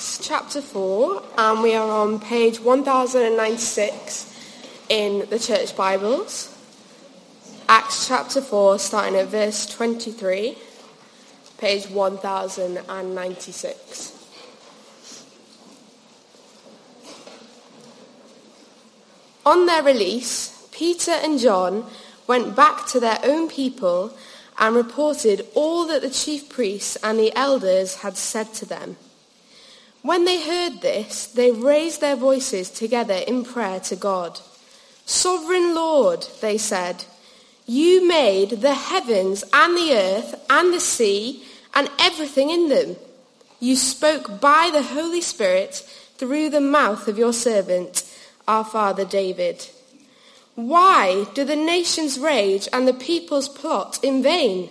Acts chapter 4 and we are on page 1096 in the church Bibles. Acts chapter 4 starting at verse 23, page 1096. On their release, Peter and John went back to their own people and reported all that the chief priests and the elders had said to them. When they heard this, they raised their voices together in prayer to God. Sovereign Lord, they said, you made the heavens and the earth and the sea and everything in them. You spoke by the Holy Spirit through the mouth of your servant, our father David. Why do the nations rage and the peoples plot in vain?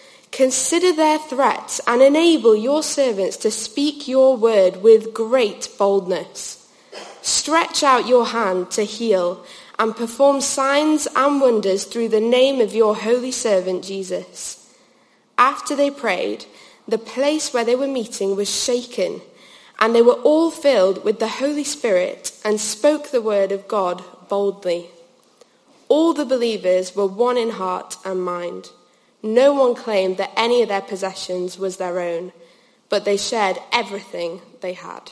consider their threats and enable your servants to speak your word with great boldness. Stretch out your hand to heal and perform signs and wonders through the name of your holy servant Jesus. After they prayed, the place where they were meeting was shaken and they were all filled with the Holy Spirit and spoke the word of God boldly. All the believers were one in heart and mind. No one claimed that any of their possessions was their own, but they shared everything they had.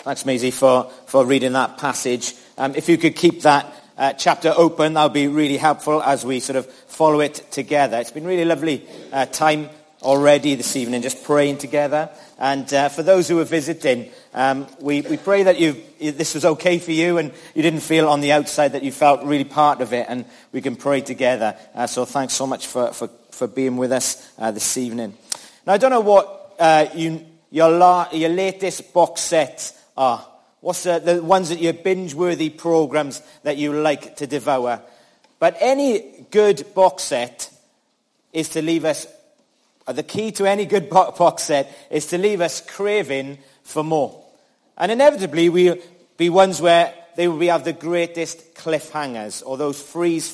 Thanks, Maisie, for, for reading that passage. Um, if you could keep that uh, chapter open. That'll be really helpful as we sort of follow it together. It's been really lovely uh, time already this evening, just praying together. And uh, for those who are visiting, um, we, we pray that you, this was okay for you and you didn't feel on the outside that you felt really part of it and we can pray together. Uh, so thanks so much for, for, for being with us uh, this evening. Now, I don't know what uh, you, your, la- your latest box sets are. What's the, the ones that your binge-worthy programs that you like to devour? But any good box set is to leave us, Uh, the key to any good box set is to leave us craving for more. And inevitably we'll be ones where they will have the greatest cliffhangers or those freeze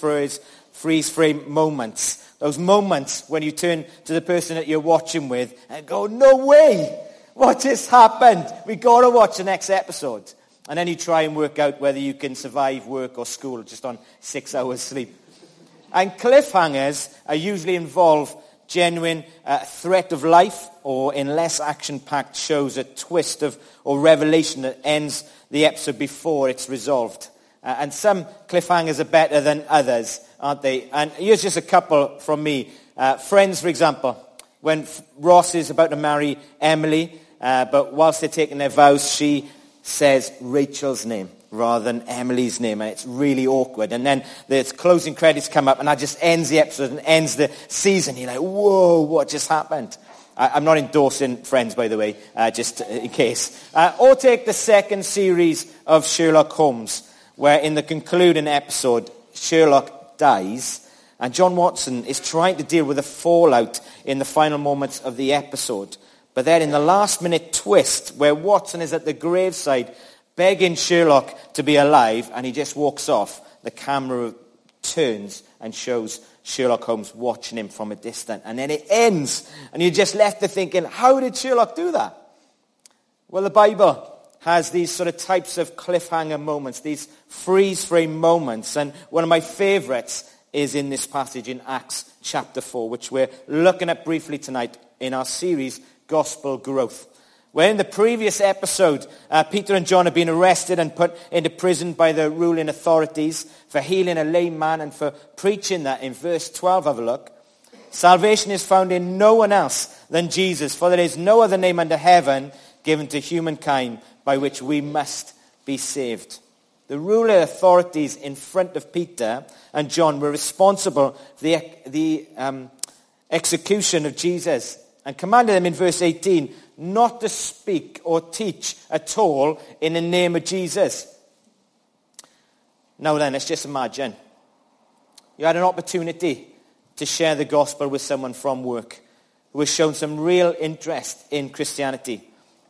freeze frame moments. Those moments when you turn to the person that you're watching with and go, no way! What just happened? We got to watch the next episode. And then you try and work out whether you can survive work or school just on six hours sleep. And cliffhangers are usually involve genuine uh, threat of life or in less action-packed shows a twist of or revelation that ends the episode before it's resolved. Uh, and some cliffhangers are better than others, aren't they? And here's just a couple from me. Uh, Friends, for example. When Ross is about to marry Emily, uh, but whilst they're taking their vows, she says Rachel's name rather than Emily's name, and it's really awkward. And then the closing credits come up, and that just ends the episode and ends the season. You're like, whoa, what just happened? I, am not endorsing Friends, by the way, uh, just in case. Uh, or take the second series of Sherlock Holmes, where in the concluding episode, Sherlock dies, and John Watson is trying to deal with the fallout in the final moments of the episode. But then in the last minute twist, where Watson is at the graveside begging Sherlock to be alive, and he just walks off, the camera turns and shows Sherlock Holmes watching him from a distance. And then it ends, and you're just left to thinking, how did Sherlock do that? Well, the Bible has these sort of types of cliffhanger moments, these freeze frame moments. And one of my favorites is in this passage in Acts chapter 4, which we're looking at briefly tonight in our series, gospel growth. Where in the previous episode, uh, Peter and John have been arrested and put into prison by the ruling authorities for healing a lame man and for preaching that in verse 12, have a look. Salvation is found in no one else than Jesus, for there is no other name under heaven given to humankind by which we must be saved. The ruler authorities in front of Peter and John were responsible for the, the um, execution of Jesus and commanded them in verse 18 not to speak or teach at all in the name of Jesus. Now then, let's just imagine you had an opportunity to share the gospel with someone from work who has shown some real interest in Christianity.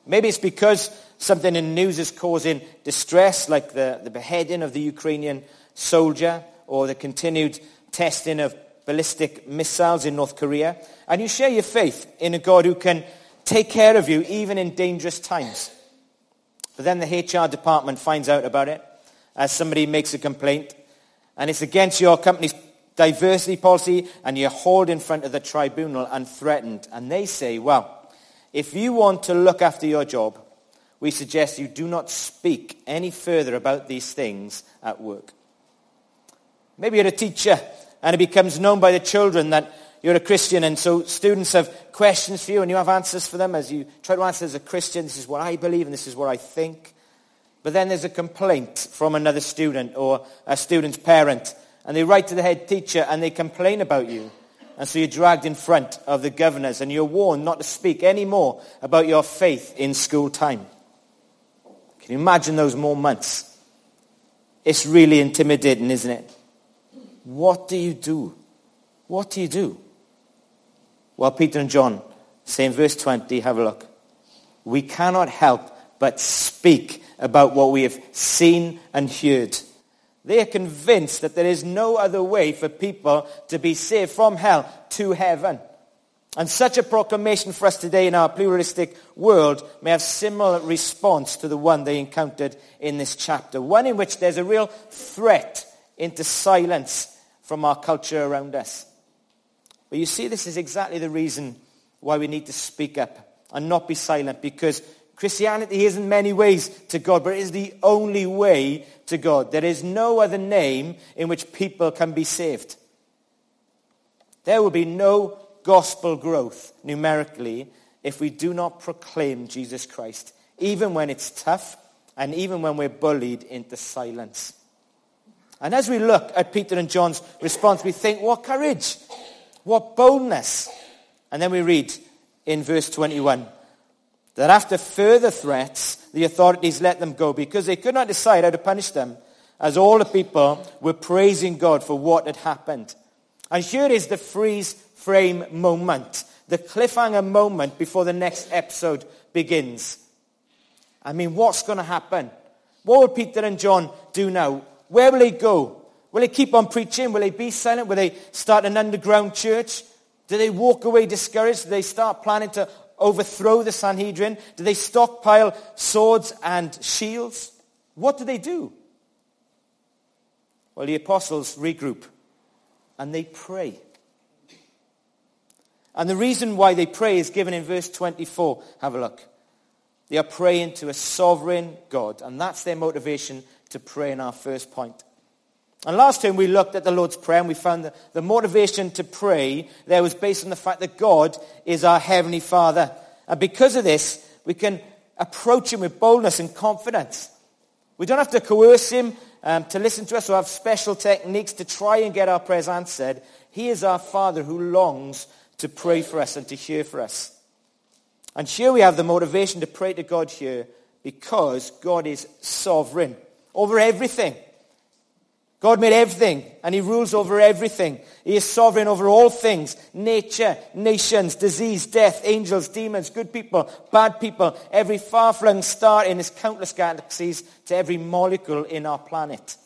Maybe it's because something in the news is causing distress, like the, the beheading of the Ukrainian soldier or the continued testing of ballistic missiles in North Korea. And you share your faith in a God who can take care of you even in dangerous times. But then the HR department finds out about it as somebody makes a complaint and it's against your company's diversity policy and you're hauled in front of the tribunal and threatened. And they say, well, if you want to look after your job, we suggest you do not speak any further about these things at work. Maybe you're a teacher and it becomes known by the children that you're a Christian and so students have questions for you and you have answers for them as you try to answer as a Christian. This is what I believe and this is what I think. But then there's a complaint from another student or a student's parent and they write to the head teacher and they complain about you. And so you're dragged in front of the governors and you're warned not to speak any more about your faith in school time. Can you imagine those more months? It's really intimidating, isn't it? What do you do? What do you do? Well, Peter and John say in verse 20, have a look. We cannot help but speak about what we have seen and heard. They are convinced that there is no other way for people to be saved from hell to heaven. And such a proclamation for us today in our pluralistic world may have similar response to the one they encountered in this chapter. One in which there's a real threat into silence from our culture around us. But you see, this is exactly the reason why we need to speak up and not be silent because Christianity is in many ways to God, but it is the only way to God. There is no other name in which people can be saved. There will be no gospel growth numerically if we do not proclaim Jesus Christ, even when it's tough and even when we're bullied into silence. And as we look at Peter and John's response, we think, what courage, what boldness. And then we read in verse 21 that after further threats, the authorities let them go because they could not decide how to punish them, as all the people were praising God for what had happened. And here is the freeze frame moment, the cliffhanger moment before the next episode begins. I mean, what's going to happen? What will Peter and John do now? Where will they go? Will they keep on preaching? Will they be silent? Will they start an underground church? Do they walk away discouraged? Do they start planning to overthrow the Sanhedrin? Do they stockpile swords and shields? What do they do? Well, the apostles regroup and they pray. And the reason why they pray is given in verse 24. Have a look. They are praying to a sovereign God, and that's their motivation to pray in our first point. And last time we looked at the Lord's Prayer and we found that the motivation to pray there was based on the fact that God is our Heavenly Father. And because of this, we can approach Him with boldness and confidence. We don't have to coerce Him um, to listen to us or have special techniques to try and get our prayers answered. He is our Father who longs to pray for us and to hear for us. And here we have the motivation to pray to God here because God is sovereign over everything. God made everything and he rules over everything. He is sovereign over all things. Nature, nations, disease, death, angels, demons, good people, bad people, every far-flung star in his countless galaxies to every molecule in our planet.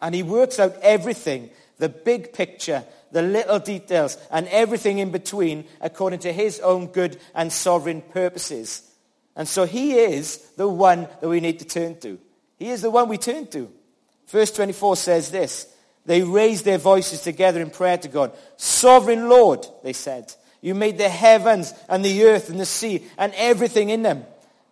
And he works out everything, the big picture, the little details, and everything in between according to his own good and sovereign purposes. And so he is the one that we need to turn to. He is the one we turn to. Verse 24 says this. They raised their voices together in prayer to God. Sovereign Lord, they said, you made the heavens and the earth and the sea and everything in them.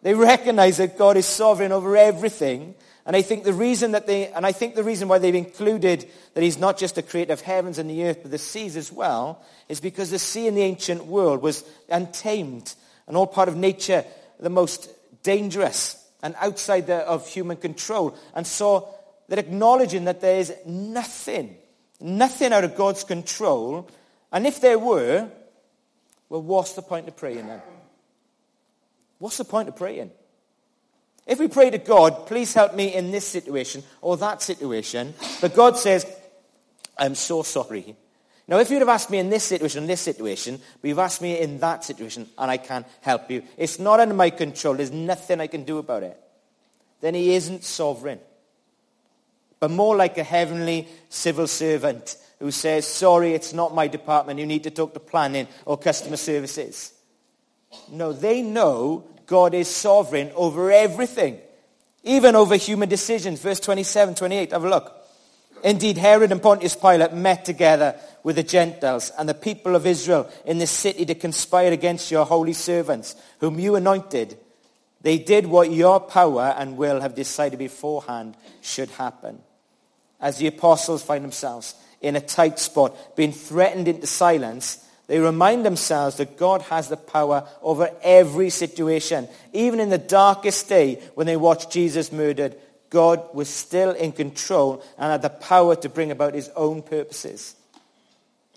They recognize that God is sovereign over everything. And I think the reason that they, and I think the reason why they've included that he's not just the creator of heavens and the earth, but the seas as well, is because the sea in the ancient world was untamed and all part of nature, the most dangerous and outside the, of human control. And so They're acknowledging that there is nothing, nothing out of God's control. And if there were, well, what's the point of praying then? What's the point of praying? If we pray to God, please help me in this situation or that situation, but God says, I'm so sorry. Now, if you'd have asked me in this situation, this situation, but you've asked me in that situation, and I can't help you, it's not under my control, there's nothing I can do about it, then he isn't sovereign. But more like a heavenly civil servant who says, sorry, it's not my department, you need to talk to planning or customer services. No, they know God is sovereign over everything, even over human decisions. Verse 27, 28, have a look. Indeed, Herod and Pontius Pilate met together with the Gentiles and the people of Israel in this city to conspire against your holy servants, whom you anointed. They did what your power and will have decided beforehand should happen. As the apostles find themselves in a tight spot, being threatened into silence, they remind themselves that God has the power over every situation. Even in the darkest day when they watch Jesus murdered, God was still in control and had the power to bring about his own purposes.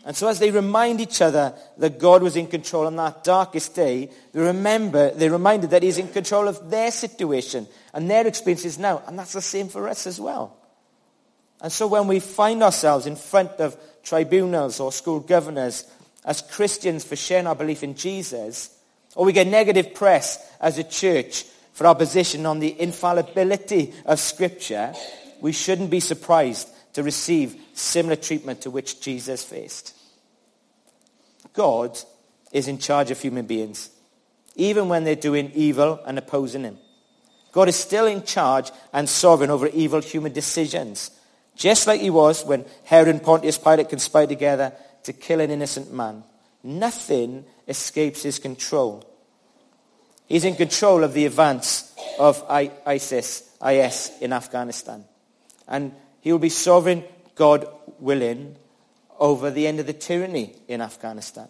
And so as they remind each other that God was in control on that darkest day, they remember, they're reminded that he's in control of their situation and their experiences now. And that's the same for us as well. And so when we find ourselves in front of tribunals or school governors as Christians for sharing our belief in Jesus, or we get negative press as a church for our position on the infallibility of Scripture, we shouldn't be surprised to receive similar treatment to which Jesus faced. God is in charge of human beings, even when they're doing evil and opposing him. God is still in charge and sovereign over evil human decisions, just like he was when Herod and Pontius Pilate conspired together to kill an innocent man. Nothing escapes his control. He's in control of the advance of ISIS, IS in Afghanistan. And he will be sovereign, God willing, over the end of the tyranny in Afghanistan.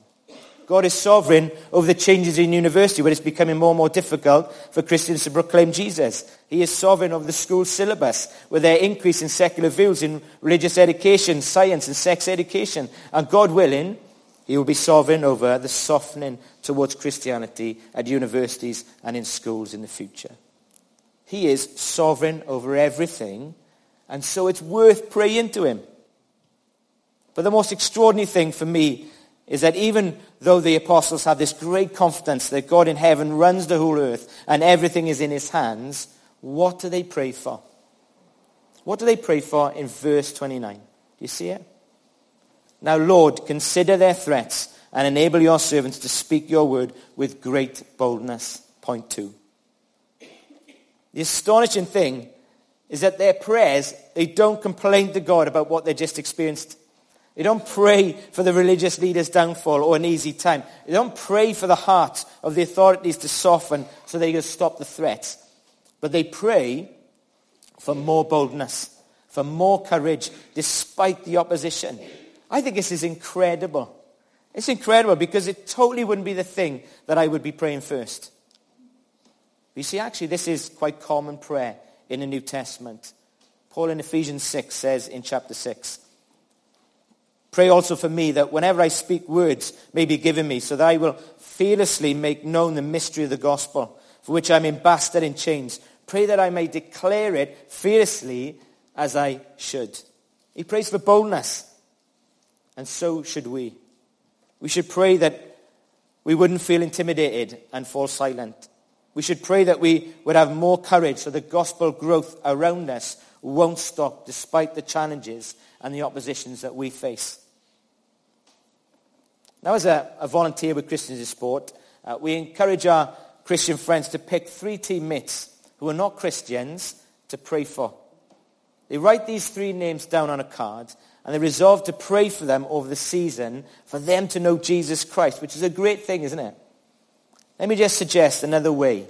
God is sovereign over the changes in university where it's becoming more and more difficult for Christians to proclaim Jesus. He is sovereign over the school syllabus with their increase in secular views in religious education, science and sex education. And God willing, he will be sovereign over the softening towards Christianity at universities and in schools in the future. He is sovereign over everything, and so it's worth praying to him. But the most extraordinary thing for me is that even though the apostles have this great confidence that God in heaven runs the whole earth and everything is in his hands, what do they pray for? What do they pray for in verse 29? Do you see it? Now, Lord, consider their threats and enable your servants to speak your word with great boldness. Point two. The astonishing thing is that their prayers, they don't complain to God about what they just experienced. They don't pray for the religious leader's downfall or an easy time. They don't pray for the hearts of the authorities to soften so they can stop the threats. But they pray for more boldness, for more courage, despite the opposition. I think this is incredible. It's incredible because it totally wouldn't be the thing that I would be praying first. You see, actually, this is quite common prayer in the New Testament. Paul in Ephesians 6 says in chapter 6, Pray also for me that whenever I speak words may be given me, so that I will fearlessly make known the mystery of the gospel, for which I'm ambassador in chains. Pray that I may declare it fearlessly as I should. He prays for boldness and so should we. We should pray that we wouldn't feel intimidated and fall silent. We should pray that we would have more courage so the gospel growth around us won't stop despite the challenges and the oppositions that we face. Now, as a, a volunteer with Christians in Sport, uh, we encourage our Christian friends to pick three teammates who are not Christians to pray for. They write these three names down on a card and they resolve to pray for them over the season for them to know Jesus Christ, which is a great thing, isn't it? Let me just suggest another way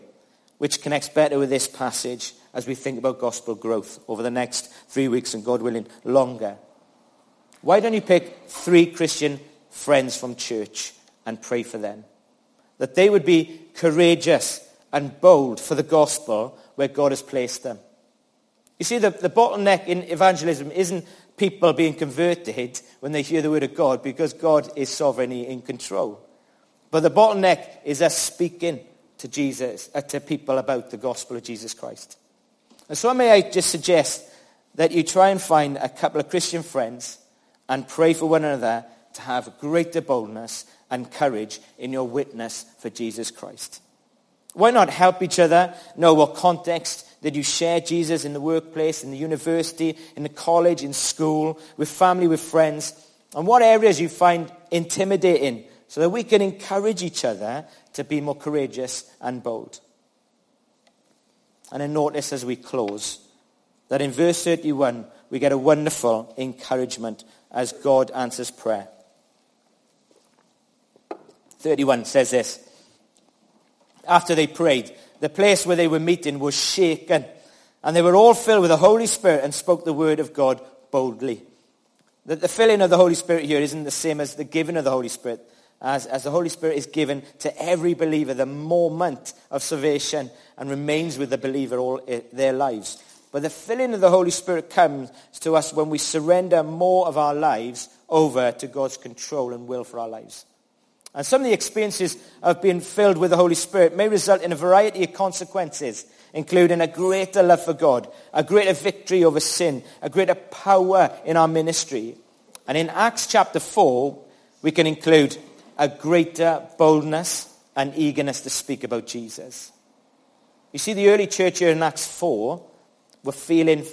which connects better with this passage as we think about gospel growth over the next three weeks and God willing, longer. Why don't you pick three Christian friends from church and pray for them? That they would be courageous and bold for the gospel where God has placed them. You see, the, the bottleneck in evangelism isn't people being converted when they hear the word of God because God is sovereignly in control. But the bottleneck is us speaking to Jesus, uh, to people about the gospel of Jesus Christ. And so may I just suggest that you try and find a couple of Christian friends and pray for one another to have greater boldness and courage in your witness for Jesus Christ. Why not help each other know what context did you share Jesus in the workplace, in the university, in the college, in school, with family, with friends, and what areas you find intimidating so that we can encourage each other to be more courageous and bold. And then notice as we close that in verse 31 we get a wonderful encouragement as God answers prayer. 31 says this. After they prayed, the place where they were meeting was shaken, and they were all filled with the Holy Spirit and spoke the word of God boldly. That the filling of the Holy Spirit here isn't the same as the giving of the Holy Spirit. As, as the Holy Spirit is given to every believer the moment of salvation and remains with the believer all their lives. But the filling of the Holy Spirit comes to us when we surrender more of our lives over to God's control and will for our lives. And some of the experiences of being filled with the Holy Spirit may result in a variety of consequences, including a greater love for God, a greater victory over sin, a greater power in our ministry. And in Acts chapter 4, we can include a greater boldness and eagerness to speak about Jesus. You see, the early church here in Acts 4 were feeling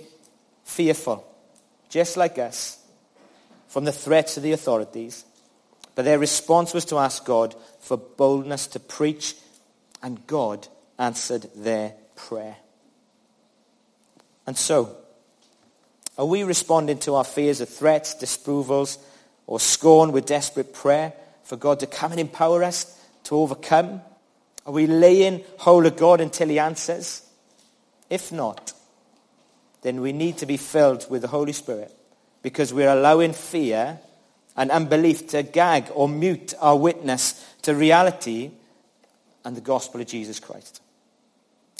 fearful, just like us, from the threats of the authorities. But their response was to ask God for boldness to preach, and God answered their prayer. And so, are we responding to our fears of threats, disapprovals, or scorn with desperate prayer for God to come and empower us to overcome? Are we laying hold of God until he answers? If not, then we need to be filled with the Holy Spirit because we're allowing fear and unbelief to gag or mute our witness to reality and the gospel of Jesus Christ.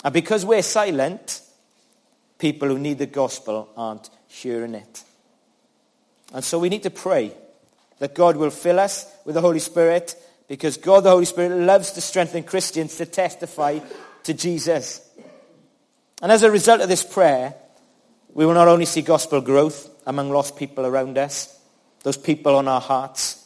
And because we're silent, people who need the gospel aren't hearing it. And so we need to pray that God will fill us with the Holy Spirit because God, the Holy Spirit, loves to strengthen Christians to testify to Jesus. And as a result of this prayer, we will not only see gospel growth among lost people around us, those people on our hearts.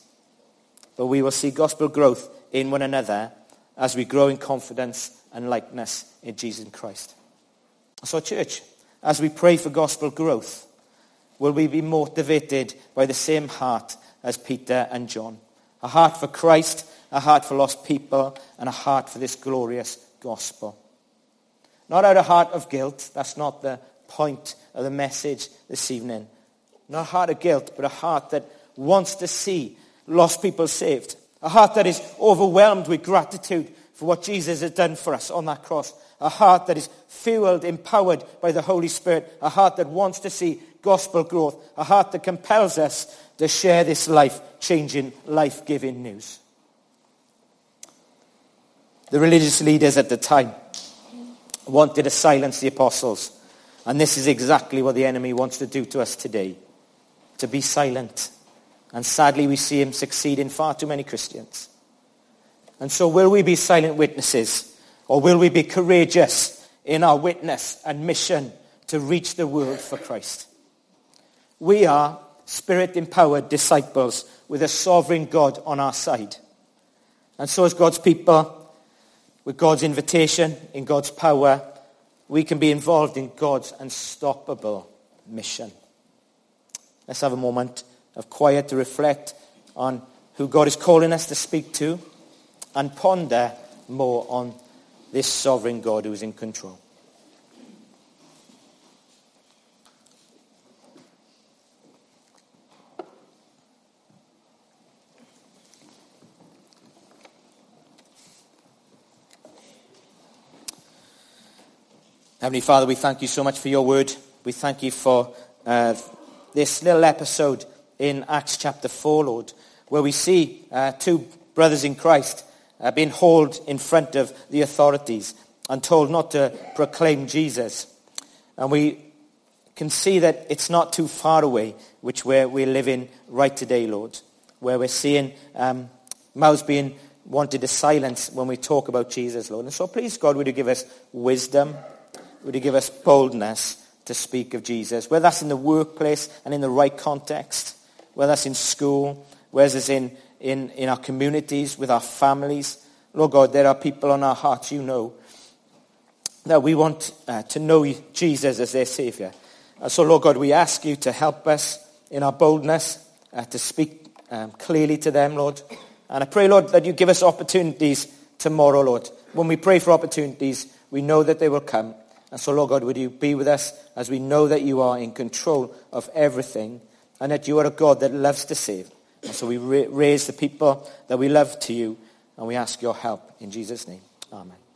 But we will see gospel growth in one another as we grow in confidence and likeness in Jesus Christ. So, church, as we pray for gospel growth, will we be motivated by the same heart as Peter and John? A heart for Christ, a heart for lost people, and a heart for this glorious gospel. Not out of heart of guilt. That's not the point of the message this evening. Not a heart of guilt, but a heart that wants to see lost people saved. A heart that is overwhelmed with gratitude for what Jesus has done for us on that cross. A heart that is fueled, empowered by the Holy Spirit. A heart that wants to see gospel growth. A heart that compels us to share this life-changing, life-giving news. The religious leaders at the time wanted to silence the apostles. And this is exactly what the enemy wants to do to us today to be silent. And sadly, we see him succeed in far too many Christians. And so will we be silent witnesses or will we be courageous in our witness and mission to reach the world for Christ? We are spirit-empowered disciples with a sovereign God on our side. And so as God's people, with God's invitation, in God's power, we can be involved in God's unstoppable mission. Let's have a moment of quiet to reflect on who God is calling us to speak to and ponder more on this sovereign God who is in control. Heavenly Father, we thank you so much for your word. We thank you for uh, this little episode in Acts chapter 4, Lord, where we see uh, two brothers in Christ uh, being hauled in front of the authorities and told not to proclaim Jesus. And we can see that it's not too far away, which where we're living right today, Lord, where we're seeing um, mouths being wanted to silence when we talk about Jesus, Lord. And so please, God, would you give us wisdom? Would you give us boldness to speak of Jesus? Whether that's in the workplace and in the right context, whether that's in school, whether it's in, in, in our communities, with our families. Lord God, there are people on our hearts, you know, that we want uh, to know Jesus as their Savior. Uh, so, Lord God, we ask you to help us in our boldness uh, to speak um, clearly to them, Lord. And I pray, Lord, that you give us opportunities tomorrow, Lord. When we pray for opportunities, we know that they will come. And so, Lord God, would you be with us as we know that you are in control of everything and that you are a God that loves to save. And so we raise the people that we love to you and we ask your help in Jesus' name. Amen.